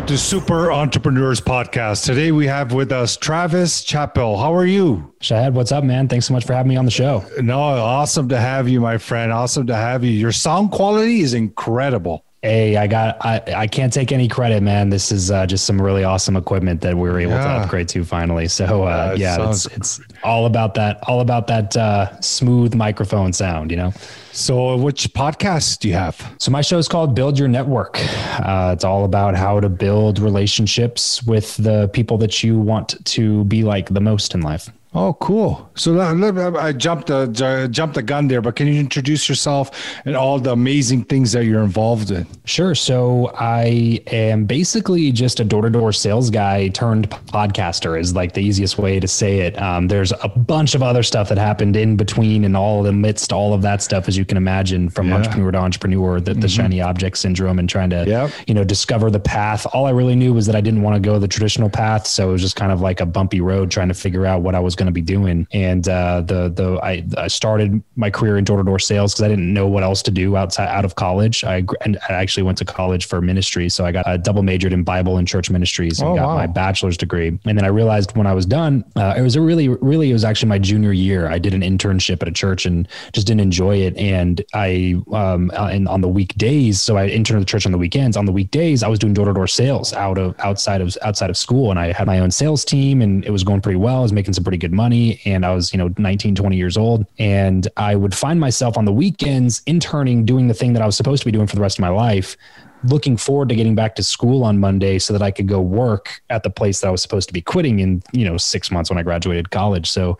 Welcome to Super Entrepreneurs Podcast. Today we have with us Travis Chappell. How are you? Shahad, what's up, man? Thanks so much for having me on the show. No, awesome to have you, my friend. Awesome to have you. Your sound quality is incredible. Hey, I got I, I can't take any credit, man. This is uh, just some really awesome equipment that we were able yeah. to upgrade to finally. So uh, yeah, yeah it's it's all about that all about that uh, smooth microphone sound, you know. So, which podcast do you have? So, my show is called Build Your Network. Uh, it's all about how to build relationships with the people that you want to be like the most in life. Oh, cool. So I jumped the jumped the gun there, but can you introduce yourself and all the amazing things that you're involved in? Sure. So I am basically just a door to door sales guy turned podcaster is like the easiest way to say it. Um, there's a bunch of other stuff that happened in between and all amidst all of that stuff, as you can imagine, from yeah. entrepreneur to entrepreneur, the, the mm-hmm. shiny object syndrome and trying to, yep. you know, discover the path. All I really knew was that I didn't want to go the traditional path. So it was just kind of like a bumpy road trying to figure out what I was going to be doing. And uh, the the I, I started my career in door to door sales because I didn't know what else to do outside out of college. I and I actually went to college for ministry, so I got a double majored in Bible and church ministries and oh, got wow. my bachelor's degree. And then I realized when I was done, uh, it was a really really it was actually my junior year. I did an internship at a church and just didn't enjoy it. And I um and on the weekdays, so I interned at the church on the weekends. On the weekdays, I was doing door to door sales out of outside of outside of school, and I had my own sales team, and it was going pretty well. I was making some pretty good money and I was, you know, 19, 20 years old. And I would find myself on the weekends interning, doing the thing that I was supposed to be doing for the rest of my life, looking forward to getting back to school on Monday so that I could go work at the place that I was supposed to be quitting in, you know, six months when I graduated college. So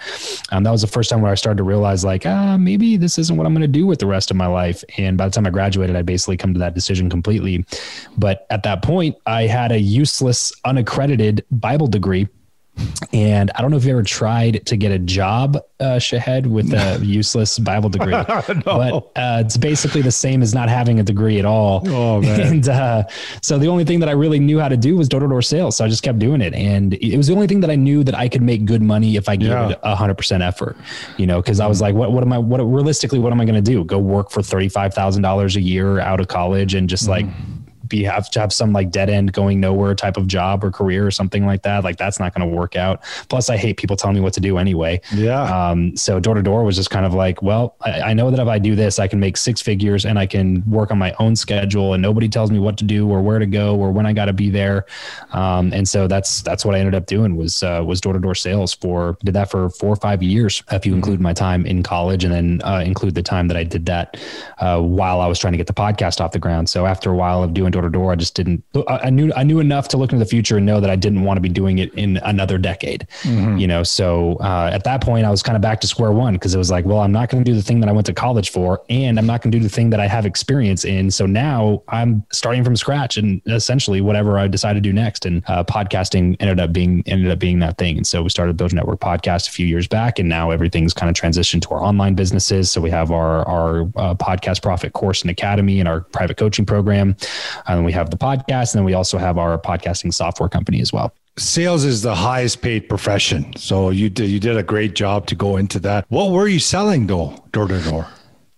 um, that was the first time where I started to realize like, ah, maybe this isn't what I'm going to do with the rest of my life. And by the time I graduated, I basically come to that decision completely. But at that point, I had a useless, unaccredited Bible degree and I don't know if you ever tried to get a job, uh, Shahed, with a useless Bible degree, no. but uh, it's basically the same as not having a degree at all. Oh, man. And uh, so the only thing that I really knew how to do was door to door sales. So I just kept doing it. And it was the only thing that I knew that I could make good money if I gave yeah. it 100% effort, you know, because I was like, what, what am I, what realistically, what am I going to do? Go work for $35,000 a year out of college and just mm. like, be have to have some like dead end going nowhere type of job or career or something like that. Like that's not going to work out. Plus, I hate people telling me what to do anyway. Yeah. Um, so door to door was just kind of like, well, I, I, know that if I do this, I can make six figures and I can work on my own schedule, and nobody tells me what to do or where to go or when I got to be there. Um, and so that's that's what I ended up doing was uh, was door to door sales for did that for four or five years if you mm-hmm. include my time in college and then uh, include the time that I did that uh, while I was trying to get the podcast off the ground. So after a while of doing door to door. I just didn't. I knew I knew enough to look into the future and know that I didn't want to be doing it in another decade. Mm-hmm. You know, so uh, at that point, I was kind of back to square one because it was like, well, I'm not going to do the thing that I went to college for, and I'm not going to do the thing that I have experience in. So now I'm starting from scratch, and essentially whatever I decide to do next. And uh, podcasting ended up being ended up being that thing. And so we started Build Network podcast a few years back, and now everything's kind of transitioned to our online businesses. So we have our our uh, podcast profit course and academy and our private coaching program, and we have the podcast, and then we also have our podcasting software company as well sales is the highest paid profession. So you did you did a great job to go into that. What were you selling though, door to door?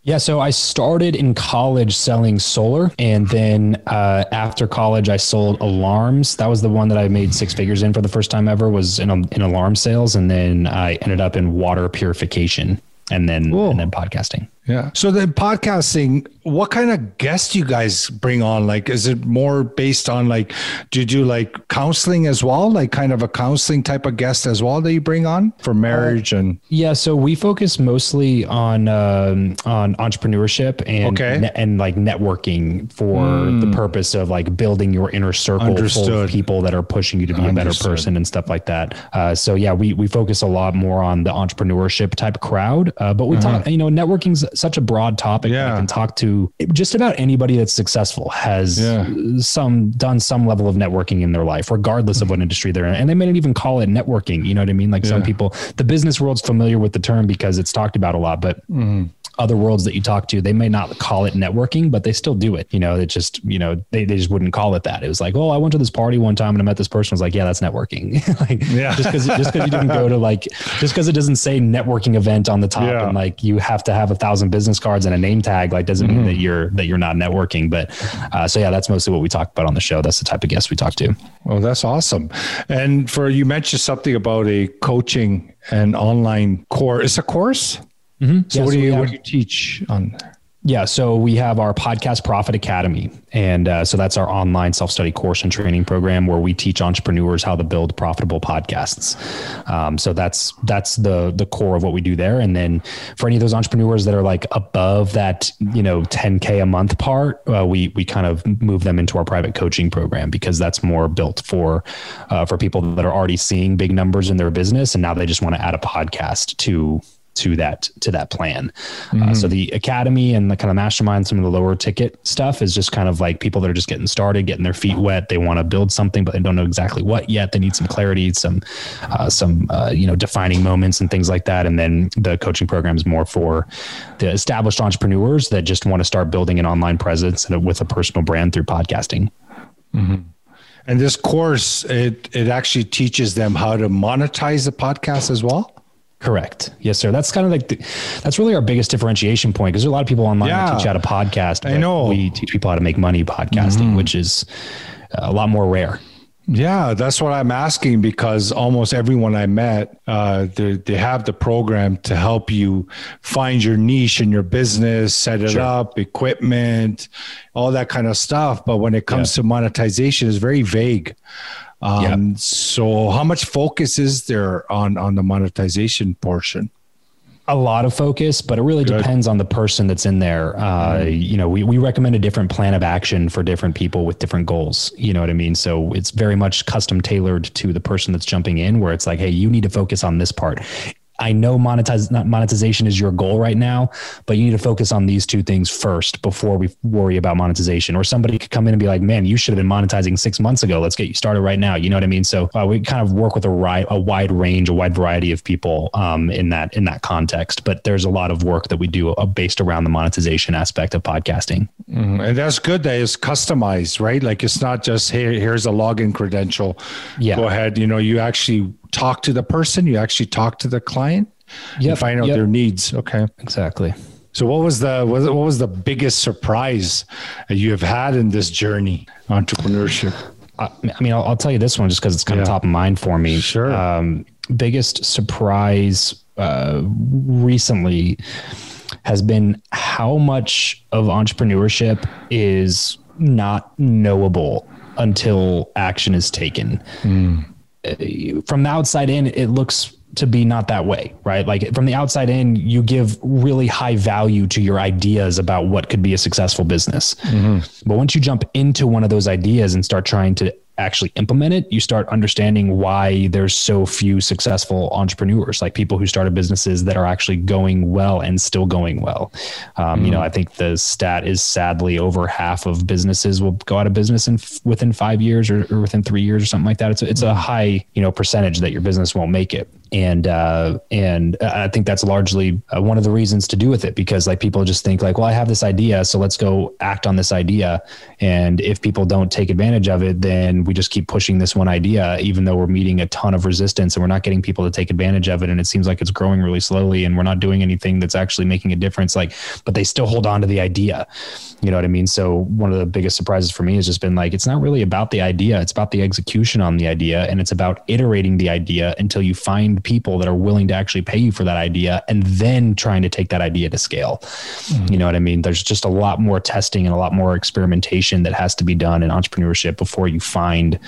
Yeah, so I started in college selling solar, and then uh, after college, I sold alarms. That was the one that I made six figures in for the first time ever. Was in, in alarm sales, and then I ended up in water purification, and then and then podcasting. Yeah. So the podcasting, what kind of guests do you guys bring on? Like, is it more based on like, do you do like counseling as well? Like kind of a counseling type of guest as well that you bring on for marriage uh, and? Yeah. So we focus mostly on, um, on entrepreneurship and, okay. ne- and like networking for mm. the purpose of like building your inner circle Understood. full of people that are pushing you to be Understood. a better person and stuff like that. Uh, so yeah, we, we focus a lot more on the entrepreneurship type crowd. Uh, but we uh-huh. talk, you know, networking's such a broad topic. Yeah. I can talk to just about anybody that's successful has yeah. some done some level of networking in their life, regardless of what mm-hmm. industry they're in. And they may not even call it networking. You know what I mean? Like yeah. some people, the business world's familiar with the term because it's talked about a lot, but mm other worlds that you talk to, they may not call it networking, but they still do it. You know, it just, you know, they, they just wouldn't call it that. It was like, oh, I went to this party one time and I met this person. I was like, yeah, that's networking. like, yeah. just because just because you didn't go to like just because it doesn't say networking event on the top yeah. and like you have to have a thousand business cards and a name tag, like doesn't mm-hmm. mean that you're that you're not networking. But uh, so yeah, that's mostly what we talk about on the show. That's the type of guests we talk to. Well, that's awesome. And for you mentioned something about a coaching and online course. It's a course. Mm-hmm. So, yeah, what, do you, have, what do you teach on? Yeah, so we have our Podcast Profit Academy. And uh, so that's our online self study course and training program where we teach entrepreneurs how to build profitable podcasts. Um, so that's that's the the core of what we do there. And then for any of those entrepreneurs that are like above that, you know, 10K a month part, uh, we we kind of move them into our private coaching program because that's more built for uh, for people that are already seeing big numbers in their business and now they just want to add a podcast to to that to that plan. Mm-hmm. Uh, so the academy and the kind of mastermind, some of the lower ticket stuff is just kind of like people that are just getting started, getting their feet wet. They want to build something, but they don't know exactly what yet. They need some clarity, some uh, some uh, you know defining moments and things like that. And then the coaching program is more for the established entrepreneurs that just want to start building an online presence and with a personal brand through podcasting. Mm-hmm. And this course, it it actually teaches them how to monetize the podcast as well. Correct. Yes, sir. That's kind of like the, that's really our biggest differentiation point because there's a lot of people online yeah. that teach how to podcast. I know. We teach people how to make money podcasting, mm-hmm. which is a lot more rare. Yeah, that's what I'm asking because almost everyone I met, uh, they, they have the program to help you find your niche in your business, set it sure. up, equipment, all that kind of stuff. But when it comes yeah. to monetization, it's very vague. Um, yep. So, how much focus is there on on the monetization portion? a lot of focus, but it really Good. depends on the person that's in there. Uh, mm-hmm. You know, we, we recommend a different plan of action for different people with different goals. You know what I mean? So it's very much custom tailored to the person that's jumping in, where it's like, hey, you need to focus on this part. I know monetize not monetization is your goal right now, but you need to focus on these two things first before we worry about monetization. Or somebody could come in and be like, "Man, you should have been monetizing six months ago. Let's get you started right now." You know what I mean? So uh, we kind of work with a, ri- a wide range, a wide variety of people um, in that in that context. But there's a lot of work that we do uh, based around the monetization aspect of podcasting. Mm-hmm. And that's good that it's customized, right? Like it's not just hey, here's a login credential. Yeah. Go ahead. You know, you actually talk to the person, you actually talk to the client yep, and find out yep. their needs. Okay. Exactly. So what was the what was the biggest surprise you have had in this journey entrepreneurship? I mean, I'll, I'll tell you this one just because it's kind yeah. of top of mind for me. Sure. Um, biggest surprise uh, recently has been how much of entrepreneurship is not knowable until action is taken. Mm from the outside in, it looks to be not that way, right? Like from the outside in, you give really high value to your ideas about what could be a successful business. Mm-hmm. But once you jump into one of those ideas and start trying to actually implement it, you start understanding why there's so few successful entrepreneurs, like people who started businesses that are actually going well and still going well. Um, mm You know, mm. I think the stat is sadly over half of businesses will go out of business in within five years or, or within three years or something like that. It's a, it's a mm. high, you know, percentage that your business won't make it and uh, and I think that's largely uh, one of the reasons to do with it because like people just think like, well, I have this idea, so let's go act on this idea. And if people don't take advantage of it, then we just keep pushing this one idea, even though we're meeting a ton of resistance and we're not getting people to take advantage of it. And it seems like it's growing really slowly, and we're not doing anything that's actually making a difference. Like, but they still hold on to the idea. You know what I mean? So one of the biggest surprises for me has just been like, it's not really about the idea; it's about the execution on the idea, and it's about iterating the idea until you find people that are willing to actually pay you for that idea and then trying to take that idea to scale. Mm-hmm. You know what I mean? There's just a lot more testing and a lot more experimentation that has to be done in entrepreneurship before you find,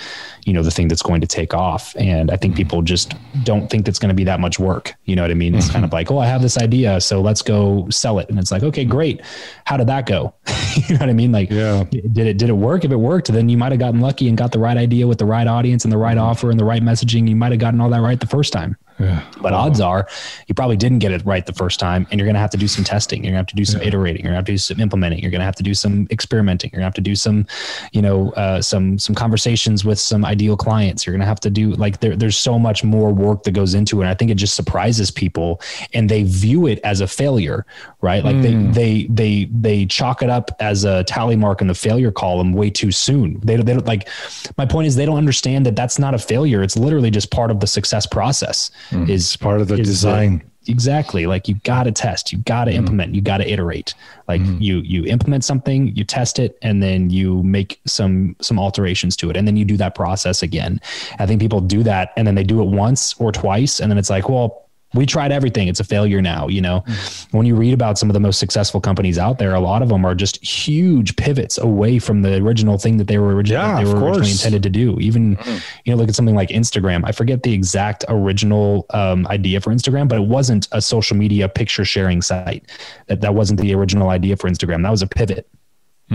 you know, the thing that's going to take off. And I think mm-hmm. people just don't think that's going to be that much work. You know what I mean? It's mm-hmm. kind of like, oh, I have this idea, so let's go sell it. And it's like, okay, great. How did that go? you know what I mean? Like, yeah. did it did it work? If it worked, then you might have gotten lucky and got the right idea with the right audience and the right mm-hmm. offer and the right messaging. You might have gotten all that right the first time. Yeah. But wow. odds are you probably didn't get it right the first time, and you're going to have to do some testing. You're going to have to do some yeah. iterating. You're going to have to do some implementing. You're going to have to do some experimenting. You're going to have to do some, you know, uh, some some conversations with some ideal clients. You're going to have to do like there, there's so much more work that goes into it. And I think it just surprises people, and they view it as a failure, right? Like mm. they they they they chalk it up as a tally mark in the failure column way too soon. They they don't like. My point is they don't understand that that's not a failure. It's literally just part of the success process mm. is part of the design. The, exactly. Like you got to test, you got to mm. implement, you got to iterate. Like mm. you you implement something, you test it, and then you make some some alterations to it, and then you do that process again. I think people do that, and then they do it once or twice, and then it's like, well, we tried everything. It's a failure now. You know, mm-hmm. when you read about some of the most successful companies out there, a lot of them are just huge pivots away from the original thing that they were, origi- yeah, they were originally intended to do. Even, mm-hmm. you know, look at something like Instagram. I forget the exact original um, idea for Instagram, but it wasn't a social media picture sharing site. That that wasn't the original idea for Instagram. That was a pivot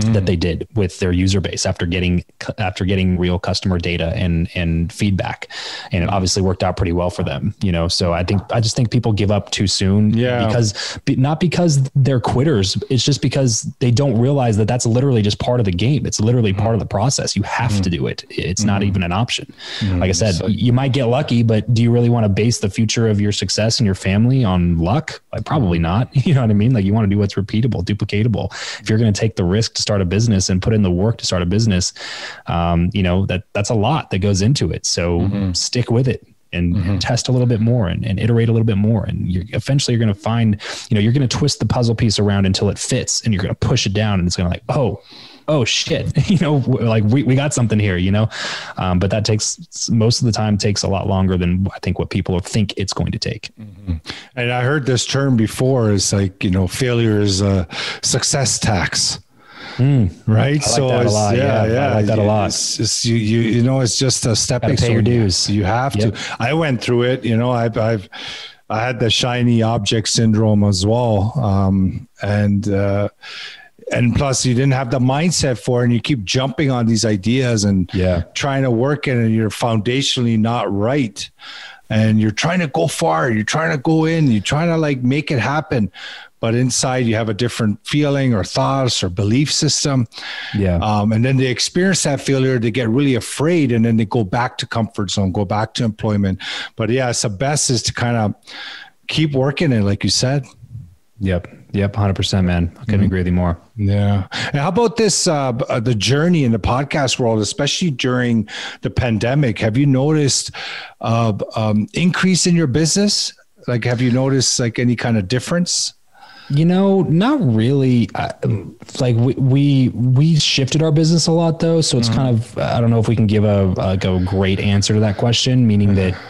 mm. that they did with their user base after getting after getting real customer data and and feedback. And it obviously worked out pretty well for them you know? So i think i just think people give up too soon yeah. because not because they're quitters it's just because they don't realize that that's literally just part of the game. It's literally part of the process. You have mm. to do it. It's mm. not even an option. Like i said so, you might get lucky but do you really want to base the future of your success and your family on luck? Like probably not. You know what i mean? Like you want to do what's repeatable duplicatable. If you're going to take the risk to start a business and put in the work to start a business, um, you know, that that's a lot that goes into it. So mm-hmm. stick with it. And, mm-hmm. and, test a little bit more and, and iterate a little bit more. And you're eventually you're going to find, you know, you're going to twist the puzzle piece around until it fits and you're going to push it down and it's going to like, oh, oh shit, you know, like we, we got something here, you know? Um, but that takes most of the time takes a lot longer than I think what people think it's going to take. Mm-hmm. And I heard this term before is like, you know, failure is a success tax. Mm, right. Like so yeah, yeah, yeah, I like that a lot. It's, it's, you, you, you know, it's just a stepping stone. Your dues. You have yep. to. I went through it. You know, I've, I've, I had the shiny object syndrome as well, um, and uh, and plus you didn't have the mindset for it, and you keep jumping on these ideas and yeah, trying to work it, and you're foundationally not right and you're trying to go far you're trying to go in you're trying to like make it happen but inside you have a different feeling or thoughts or belief system. Yeah. Um, and then they experience that failure, they get really afraid, and then they go back to comfort zone, go back to employment. But yeah, it's the best is to kind of keep working it, like you said. Yep. Yep. 100%, man. I couldn't mm-hmm. agree with you more. Yeah. And how about this, uh, uh, the journey in the podcast world, especially during the pandemic? Have you noticed uh, um, increase in your business? Like, have you noticed like any kind of difference? You know, not really. like we, we we shifted our business a lot though, so it's mm-hmm. kind of I don't know if we can give a like a great answer to that question. Meaning that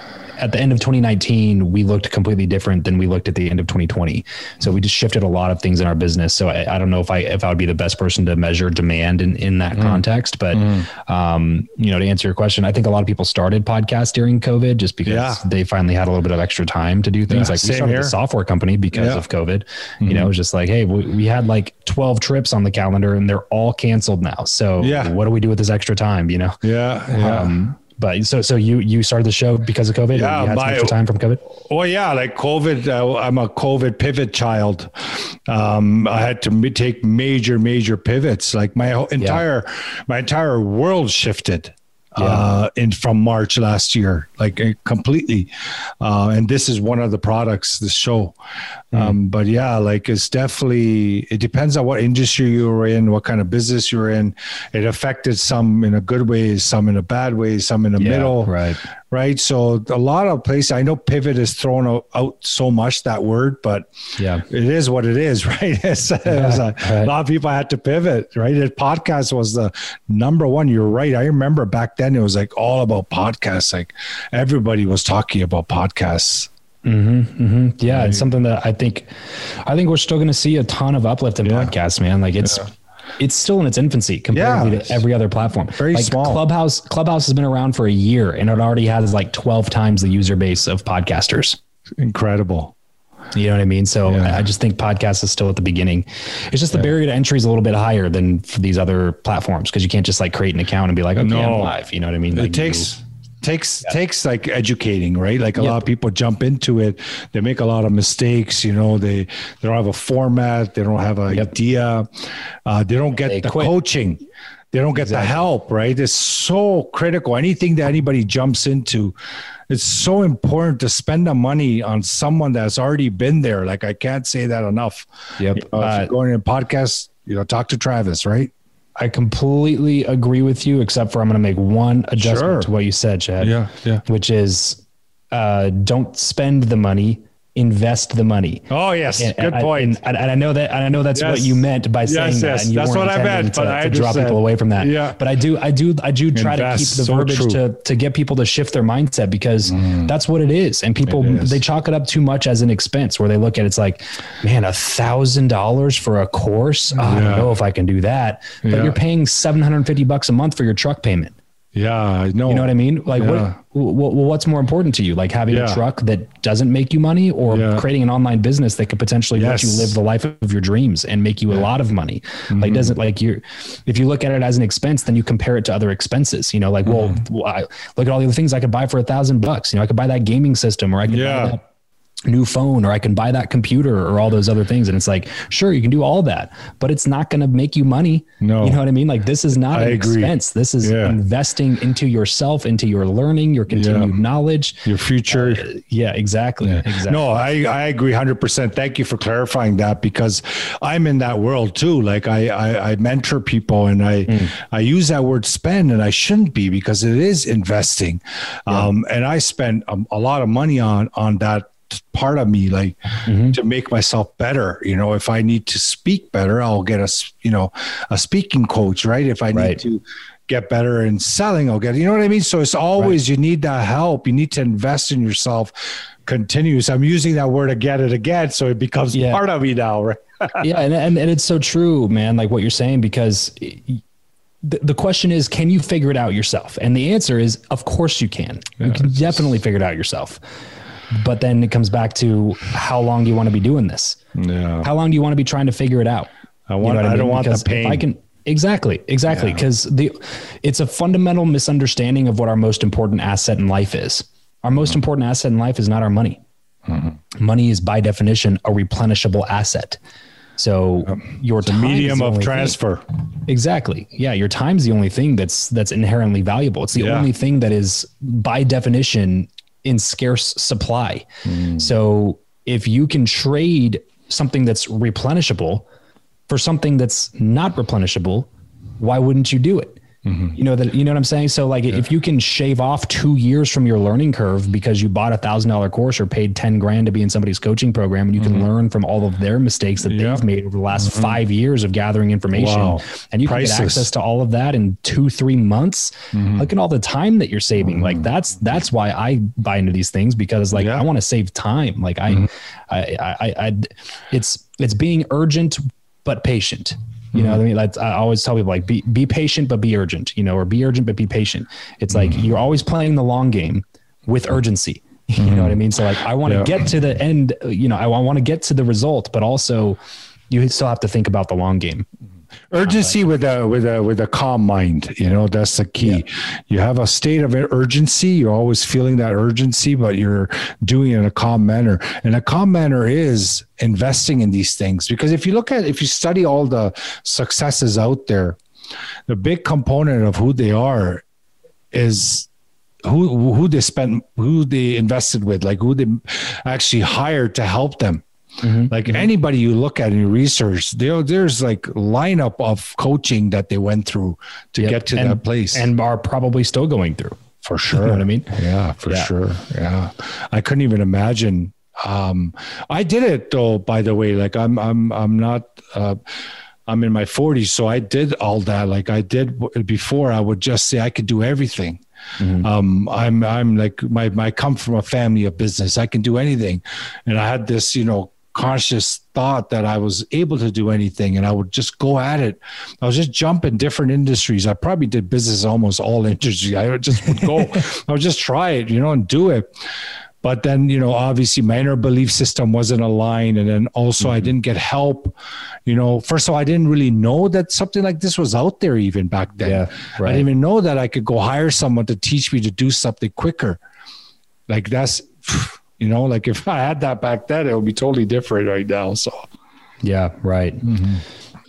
at the end of 2019, we looked completely different than we looked at the end of 2020. So we just shifted a lot of things in our business. So I, I don't know if I if I would be the best person to measure demand in in that mm. context, but mm. um, you know, to answer your question, I think a lot of people started podcasts during COVID just because yeah. they finally had a little bit of extra time to do things. Yeah, like we started here. a software company because yeah. of COVID. Mm-hmm. You know, it was just like, hey, we, we had like 12 trips on the calendar and they're all canceled now. So yeah. what do we do with this extra time? You know? Yeah. yeah. Um, but so so you you started the show because of COVID. Yeah, you had my, time from COVID. Oh yeah, like COVID. Uh, I'm a COVID pivot child. Um, I had to take major major pivots. Like my entire yeah. my entire world shifted yeah. uh, in from March last year, like uh, completely. Uh, and this is one of the products, the show. Mm. Um, but yeah, like it's definitely, it depends on what industry you were in, what kind of business you're in. It affected some in a good way, some in a bad way, some in the yeah, middle. Right right? So a lot of places, I know pivot is thrown out, so much that word, but yeah, it is what it is, right? It's, yeah, a, right. a, lot of people had to pivot, right? The podcast was the number one. You're right. I remember back then it was like all about podcasts. Like everybody was talking about podcasts. Mm-hmm, mm-hmm. Yeah, right. it's something that I think, I think we're still going to see a ton of uplift in yeah. podcasts, man. Like it's. Yeah it's still in its infancy compared yeah, to every other platform. Very like small. Clubhouse Clubhouse has been around for a year and it already has like 12 times the user base of podcasters. Incredible. You know what I mean? So yeah. I just think podcast is still at the beginning. It's just the yeah. barrier to entry is a little bit higher than for these other platforms because you can't just like create an account and be like, okay, no. I'm live. You know what I mean? It like takes takes takes like educating right? Like a yep. lot of people jump into it. They make a lot of mistakes you know? They they don't have a format. They don't have an yep. idea. Uh, they don't get they the quit. coaching. They don't get exactly. the help right? It's so critical. Anything that anybody jumps into it's so important to spend the money on someone that's already been there. Like i can't say that enough. Yep. Uh, uh, going in a podcast you know talk to travis right I completely agree with you, except for I'm going to make one adjustment sure. to what you said, Chad. Yeah, yeah. Which is, uh, don't spend the money invest the money. Oh yes, and, good and point. I, and, and, I know that, and I know that's yes. what you meant by saying yes, that. Yes. And you that's what I meant. To, but I to draw people away from that. Yeah. But I do, I do, I do try invest, to keep the so verbiage true. to to get people to shift their mindset because mm. that's what it is. And people they chalk it up too much as an expense where they look at it, it's like, man, a thousand dollars for a course. Oh, yeah. I don't know if I can do that. But yeah. you're paying seven hundred and fifty bucks a month for your truck payment. Yeah, I know. You know what I mean? Like, yeah. what, what, what's more important to you? Like having yeah. a truck that doesn't make you money, or yeah. creating an online business that could potentially yes. let you live the life of your dreams and make you a lot of money? Mm-hmm. Like, doesn't like you? If you look at it as an expense, then you compare it to other expenses. You know, like, mm-hmm. well, I, look at all the other things I could buy for a thousand bucks. You know, I could buy that gaming system, or I could buy that new phone or I can buy that computer or all those other things. And it's like, sure, you can do all that, but it's not going to make you money. No. You know what I mean? Like this is not I an agree. expense. This is yeah. investing into yourself, into your learning, your continued yeah. knowledge, your future. Uh, yeah, exactly. Yeah. exactly. No, I, I agree hundred percent. Thank you for clarifying that because I'm in that world too. Like I, I, I mentor people and I, mm. I use that word spend and I shouldn't be because it is investing. Um, and I spend a, a lot of money on, on that part of me like mm-hmm. to make myself better. You know if i need to speak better i'll get a you know a speaking coach right? If i need to get better in selling i'll get you know what i mean? So it's always right. you need that help. You need to invest in yourself continuous. I'm using that word again and again so it becomes yeah. part of me now right? Yeah and, and, and it's so true man like what you're saying because the, the question is can you figure it out yourself? And the answer is of course you can. You can definitely figure it out yourself but then it comes back to how long do you want to be doing this? Yeah. How long do you want to be trying to figure it out? I want. You know I, I mean? don't want because the pain. I can exactly, exactly, because yeah. the it's a fundamental misunderstanding of what our most important asset in life is. Our most mm-hmm. important asset in life is not our money. Mm-hmm. Money is by definition a replenishable asset. So your time medium of transfer. Thing. Exactly. Yeah, your time's the only thing that's that's inherently valuable. It's the yeah. only thing that is by definition in scarce supply. Mm. So if you can trade something that's replenishable for something that's not replenishable, why wouldn't you do it? Mm-hmm. You know that you know what I'm saying. So like, yeah. if you can shave off two years from your learning curve because you bought a thousand dollar course or paid ten grand to be in somebody's coaching program, and you can mm-hmm. learn from all of their mistakes that they've made over the last mm-hmm. five years of gathering information, wow. and you Priceless. can get access to all of that in two three months. Mm-hmm. Look at all the time that you're saving. Like mm-hmm. that's that's why I buy into these things because like yeah. I want to save time. Like I, mm-hmm. I, I, I, I, it's it's being urgent but patient. You know what I mean? Like I always tell people like be be patient but be urgent, you know, or be urgent but be patient. It's like mm-hmm. you're always playing the long game with urgency. You know what I mean? So like I want to yeah. get to the end, you know, I want to get to the result, but also you still have to think about the long game urgency with a with a with a calm mind you know that's the key. Yeah. you have a state of urgency you're always feeling that urgency but you're doing it in a calm manner. And a calm manner is investing in these things because if you look at if you study all the successes out there the big component of who they are is who who they spent who they invested with like who they actually hired to help them Mm-hmm. Like mm-hmm. anybody you look at in research, there, there's like lineup of coaching that they went through to yep. get to and, that place, and are probably still going through. For sure, you know what I mean? Yeah, for yeah. sure. Yeah, I couldn't even imagine. Um, I did it though. By the way, like I'm, I'm, I'm not. Uh, I'm in my 40s, so I did all that. Like I did before, I would just say I could do everything. Mm-hmm. Um, I'm I'm like my my come from a family of business. I can do anything, and I had this you know conscious thought that I was able to do anything and I would just go at it. I was just jumping different industries. I probably did business almost all industries. I would just would go, I would just try it, you know, and do it. but then you know obviously my inner belief system wasn't aligned and then also mm-hmm. i didn't get help you know first of all i didn't really know that something like this was out there even back then yeah, right. i didn't even know that i could go hire someone to teach me to do something quicker like that's you know like if i had that back then it would be totally different right now so yeah right mm-hmm.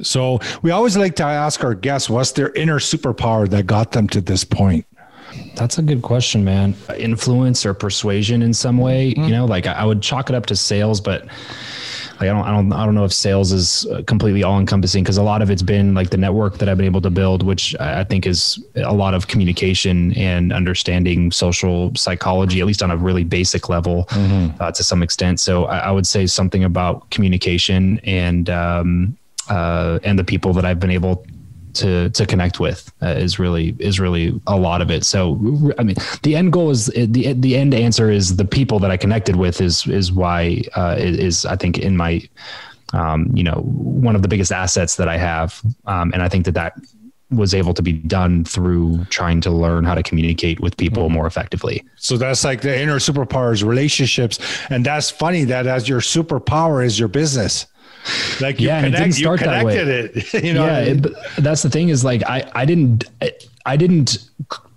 so we always like to ask our guests what's their inner superpower that got them to this point that's a good question, man. Influence or persuasion in some way, mm-hmm. you know, like I would chalk it up to sales, but like I don't, I don't, I don't know if sales is uh, completely all encompassing because a lot of it's been like the network that I've been able to build, which I think is a lot of communication and understanding social psychology, at least on a really basic level mm-hmm. uh, to some extent. So I, I, would say something about communication and, um, uh, and the people that I've been able to to connect with uh, is really is really a lot of it. So I mean, the end goal is the the end answer is the people that I connected with is is why uh, is I think in my um, you know one of the biggest assets that I have, um, and I think that that was able to be done through trying to learn how to communicate with people more effectively. So that's like the inner superpowers, relationships, and that's funny that as your superpower is your business like yeah, connect, it didn't start that way. It, you know, yeah, I mean? it, that's the thing is like I I didn't I didn't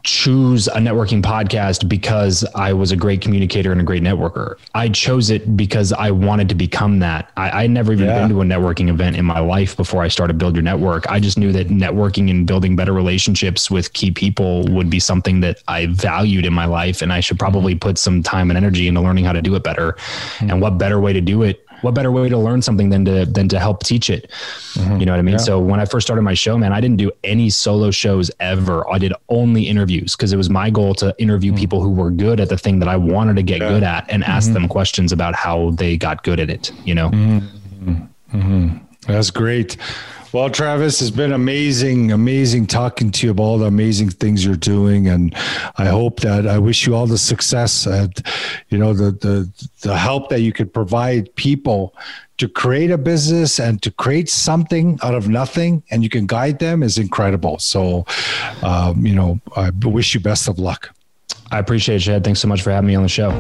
choose a networking podcast because I was a great communicator and a great networker. I chose it because I wanted to become that. I, I never even yeah. been to a networking event in my life before I started Build Your Network. I just knew that networking and building better relationships with key people would be something that I valued in my life. And I should probably put some time and energy into learning how to do it better. Mm-hmm. And what better way to do it what better way to learn something than to than to help teach it? Mm-hmm. You know what I mean? Yeah. So when I first started my show, man, I didn't do any solo shows ever. I did only interviews because it was my goal to interview mm-hmm. people who were good at the thing that I wanted to get yeah. good at and ask mm-hmm. them questions about how they got good at it. You know. Mm-hmm. Mm-hmm. That's great. Well, Travis, it's been amazing, amazing talking to you about all the amazing things you're doing, and I hope that I wish you all the success and you know the the the help that you could provide people to create a business and to create something out of nothing, and you can guide them is incredible. So, um, you know, I wish you best of luck. I appreciate it, Chad. Thanks so much for having me on the show.